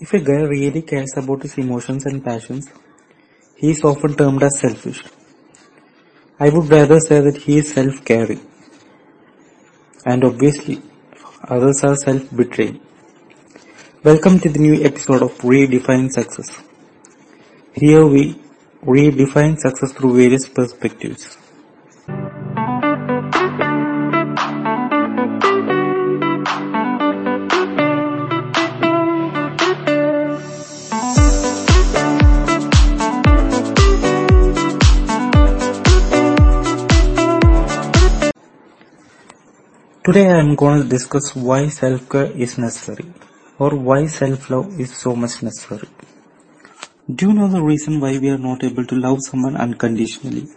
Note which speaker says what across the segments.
Speaker 1: If a guy really cares about his emotions and passions, he is often termed as selfish. I would rather say that he is self-caring. And obviously, others are self-betraying. Welcome to the new episode of Redefine Success. Here we redefine success through various perspectives. Today I am going to discuss why self-care is necessary or why self-love is so much necessary. Do you know the reason why we are not able to love someone unconditionally?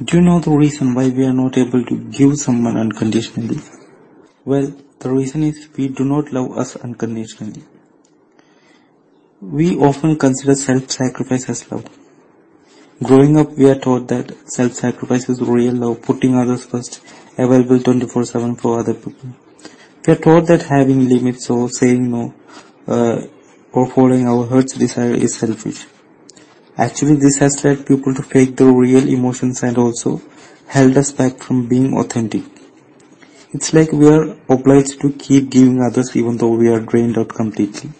Speaker 1: Do you know the reason why we are not able to give someone unconditionally? Well, the reason is we do not love us unconditionally. We often consider self-sacrifice as love. Growing up, we are taught that self-sacrifice is real love, putting others first, available 24-7 for other people. We are taught that having limits or saying no uh, or following our heart's desire is selfish. Actually, this has led people to fake their real emotions and also held us back from being authentic. It's like we are obliged to keep giving others even though we are drained out completely.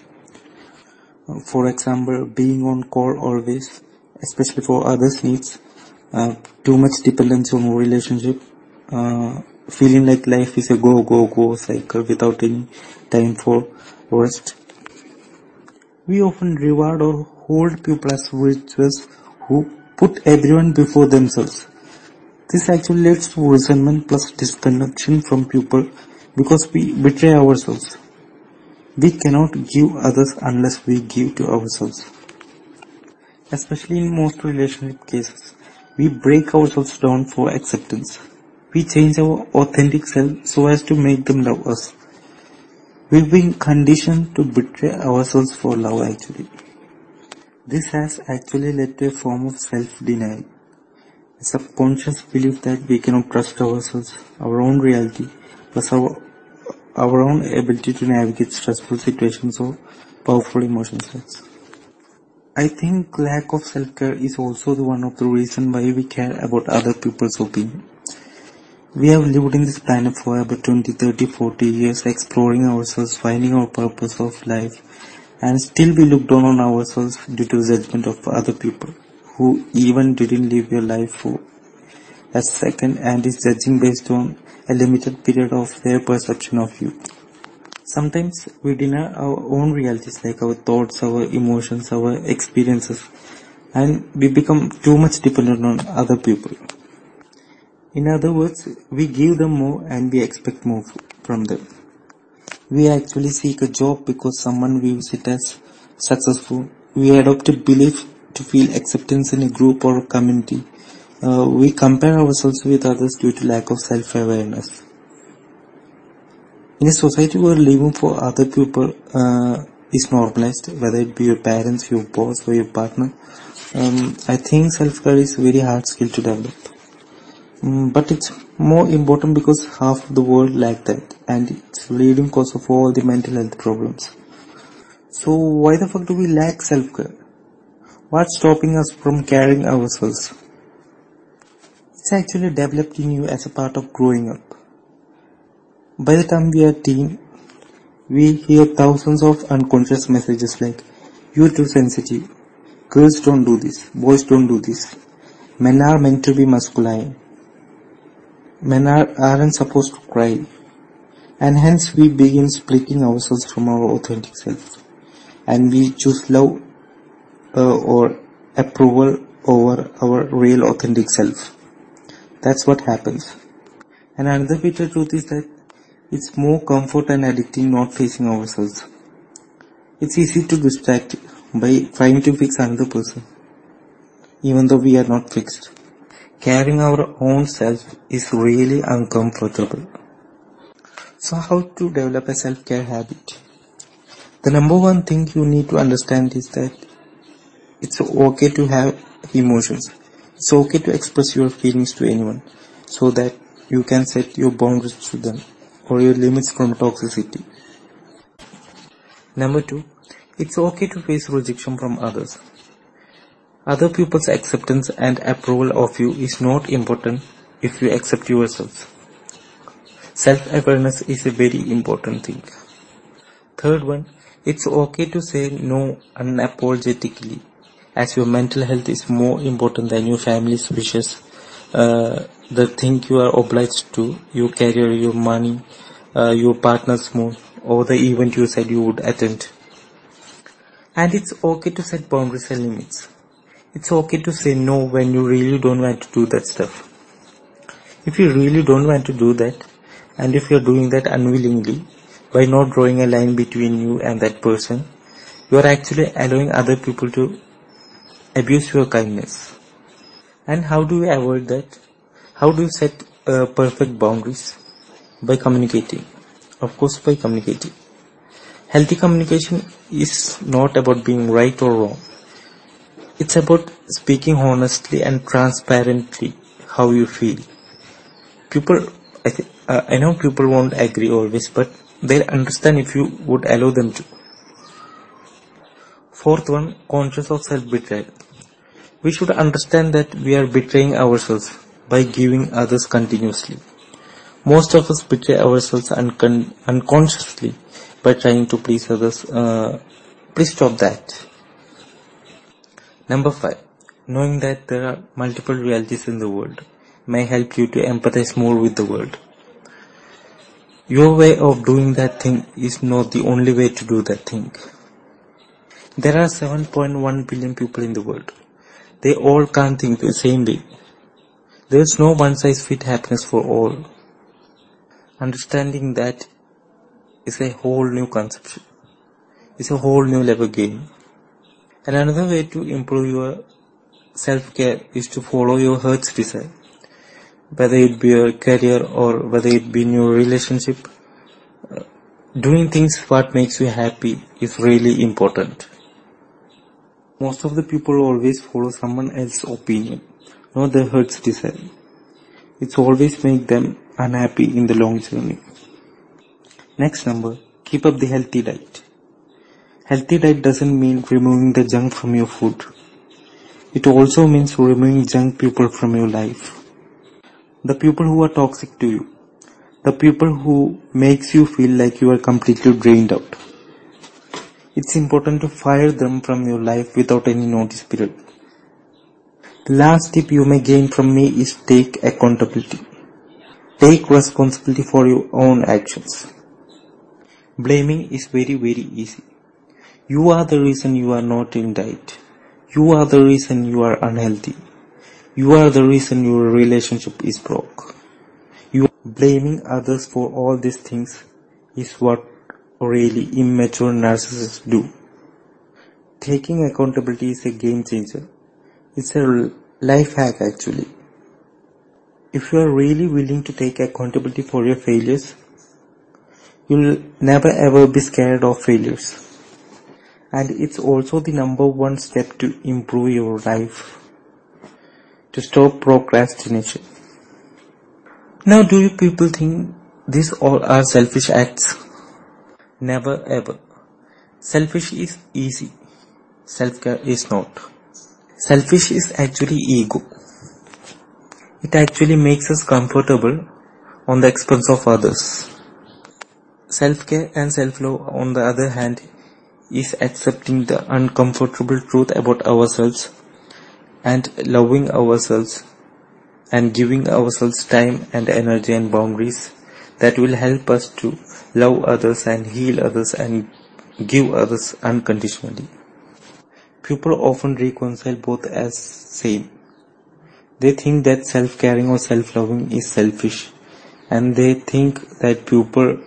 Speaker 1: Uh, for example, being on call always especially for others' needs, uh, too much dependence on relationship, uh, feeling like life is a go, go, go cycle without any time for rest. We often reward or hold people as virtuous who put everyone before themselves. This actually leads to resentment plus disconnection from people because we betray ourselves. We cannot give others unless we give to ourselves especially in most relationship cases. We break ourselves down for acceptance. We change our authentic self so as to make them love us. We've been conditioned to betray ourselves for love actually. This has actually led to a form of self-denial. A subconscious belief that we cannot trust ourselves, our own reality, plus our, our own ability to navigate stressful situations or powerful emotions. I think lack of self-care is also one of the reason why we care about other people's opinion. We have lived in this planet for about 20, 30, 40 years exploring ourselves, finding our purpose of life and still we look down on ourselves due to judgment of other people who even didn't live your life for a second and is judging based on a limited period of their perception of you. Sometimes we deny our own realities like our thoughts, our emotions, our experiences and we become too much dependent on other people. In other words, we give them more and we expect more from them. We actually seek a job because someone views it as successful. We adopt a belief to feel acceptance in a group or a community. Uh, we compare ourselves with others due to lack of self-awareness in a society where living for other people uh, is normalized, whether it be your parents, your boss, or your partner, um, I think self-care is a very hard skill to develop. Um, but it's more important because half of the world lack that, and it's leading cause of all the mental health problems. So why the fuck do we lack self-care? What's stopping us from caring ourselves? It's actually developed in you as a part of growing up. By the time we are teen, we hear thousands of unconscious messages like, you're too sensitive, girls don't do this, boys don't do this, men are meant to be masculine, men are, aren't supposed to cry, and hence we begin splitting ourselves from our authentic self, and we choose love uh, or approval over our real authentic self. That's what happens. And another bitter truth is that it's more comfort and addicting not facing ourselves. It's easy to distract by trying to fix another person, even though we are not fixed. Carrying our own self is really uncomfortable. So how to develop a self-care habit? The number one thing you need to understand is that it's okay to have emotions. It's okay to express your feelings to anyone so that you can set your boundaries to them or your limits from toxicity. Number two, it's okay to face rejection from others. Other people's acceptance and approval of you is not important if you accept yourself. Self-awareness is a very important thing. Third one, it's okay to say no unapologetically as your mental health is more important than your family's wishes, the thing you are obliged to, your career, your money, uh, your partner's mood, or the event you said you would attend. And it's okay to set boundaries and limits. It's okay to say no when you really don't want to do that stuff. If you really don't want to do that, and if you're doing that unwillingly, by not drawing a line between you and that person, you are actually allowing other people to abuse your kindness. And how do you avoid that? How do you set uh, perfect boundaries? By communicating. Of course, by communicating. Healthy communication is not about being right or wrong. It's about speaking honestly and transparently how you feel. People, I, th- uh, I know people won't agree always, but they'll understand if you would allow them to. Fourth one, conscious of self-betrayal. We should understand that we are betraying ourselves by giving others continuously. Most of us betray ourselves uncon- unconsciously by trying to please others. Uh, please stop that. Number five, knowing that there are multiple realities in the world may help you to empathize more with the world. Your way of doing that thing is not the only way to do that thing. There are 7.1 billion people in the world. They all can't think the same way. There is no one size fit happiness for all. Understanding that is a whole new conception. It's a whole new level game. And another way to improve your self-care is to follow your heart's desire. Whether it be your career or whether it be in your relationship, uh, doing things what makes you happy is really important. Most of the people always follow someone else's opinion, not their heart's desire. It's always make them unhappy in the long journey. Next number, keep up the healthy diet. Healthy diet doesn't mean removing the junk from your food. It also means removing junk people from your life. The people who are toxic to you. The people who makes you feel like you are completely drained out. It's important to fire them from your life without any notice period. The last tip you may gain from me is take accountability. Take responsibility for your own actions. Blaming is very very easy. You are the reason you are not in diet. You are the reason you are unhealthy. You are the reason your relationship is broke. You blaming others for all these things is what really immature narcissists do. Taking accountability is a game changer. It's a life hack actually. If you are really willing to take accountability for your failures, you'll never ever be scared of failures. And it's also the number one step to improve your life. To stop procrastination. Now do you people think these all are selfish acts? Never ever. Selfish is easy. Self-care is not. Selfish is actually ego. It actually makes us comfortable on the expense of others. Self-care and self-love on the other hand is accepting the uncomfortable truth about ourselves and loving ourselves and giving ourselves time and energy and boundaries that will help us to love others and heal others and give others unconditionally. People often reconcile both as same. They think that self-caring or self-loving is selfish and they think that people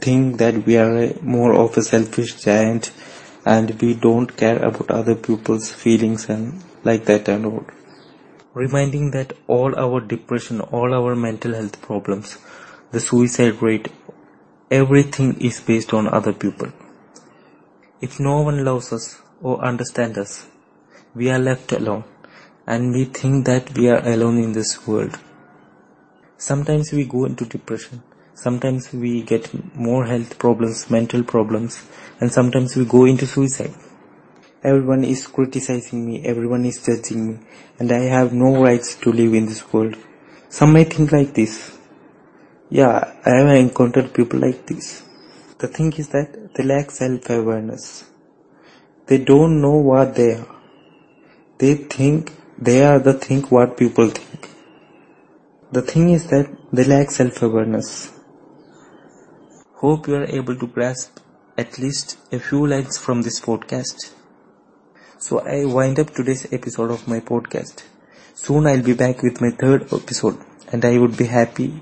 Speaker 1: think that we are more of a selfish giant and we don't care about other people's feelings and like that and all. Reminding that all our depression, all our mental health problems, the suicide rate, everything is based on other people. If no one loves us or understands us, we are left alone and we think that we are alone in this world. Sometimes we go into depression, sometimes we get more health problems, mental problems, and sometimes we go into suicide. Everyone is criticizing me, everyone is judging me, and I have no rights to live in this world. Some may think like this. Yeah, I have encountered people like this. The thing is that they lack self-awareness. They don't know what they are. They think they are the thing what people think. The thing is that they lack self-awareness. Hope you are able to grasp at least a few lines from this podcast. So I wind up today's episode of my podcast. Soon I'll be back with my third episode and I would be happy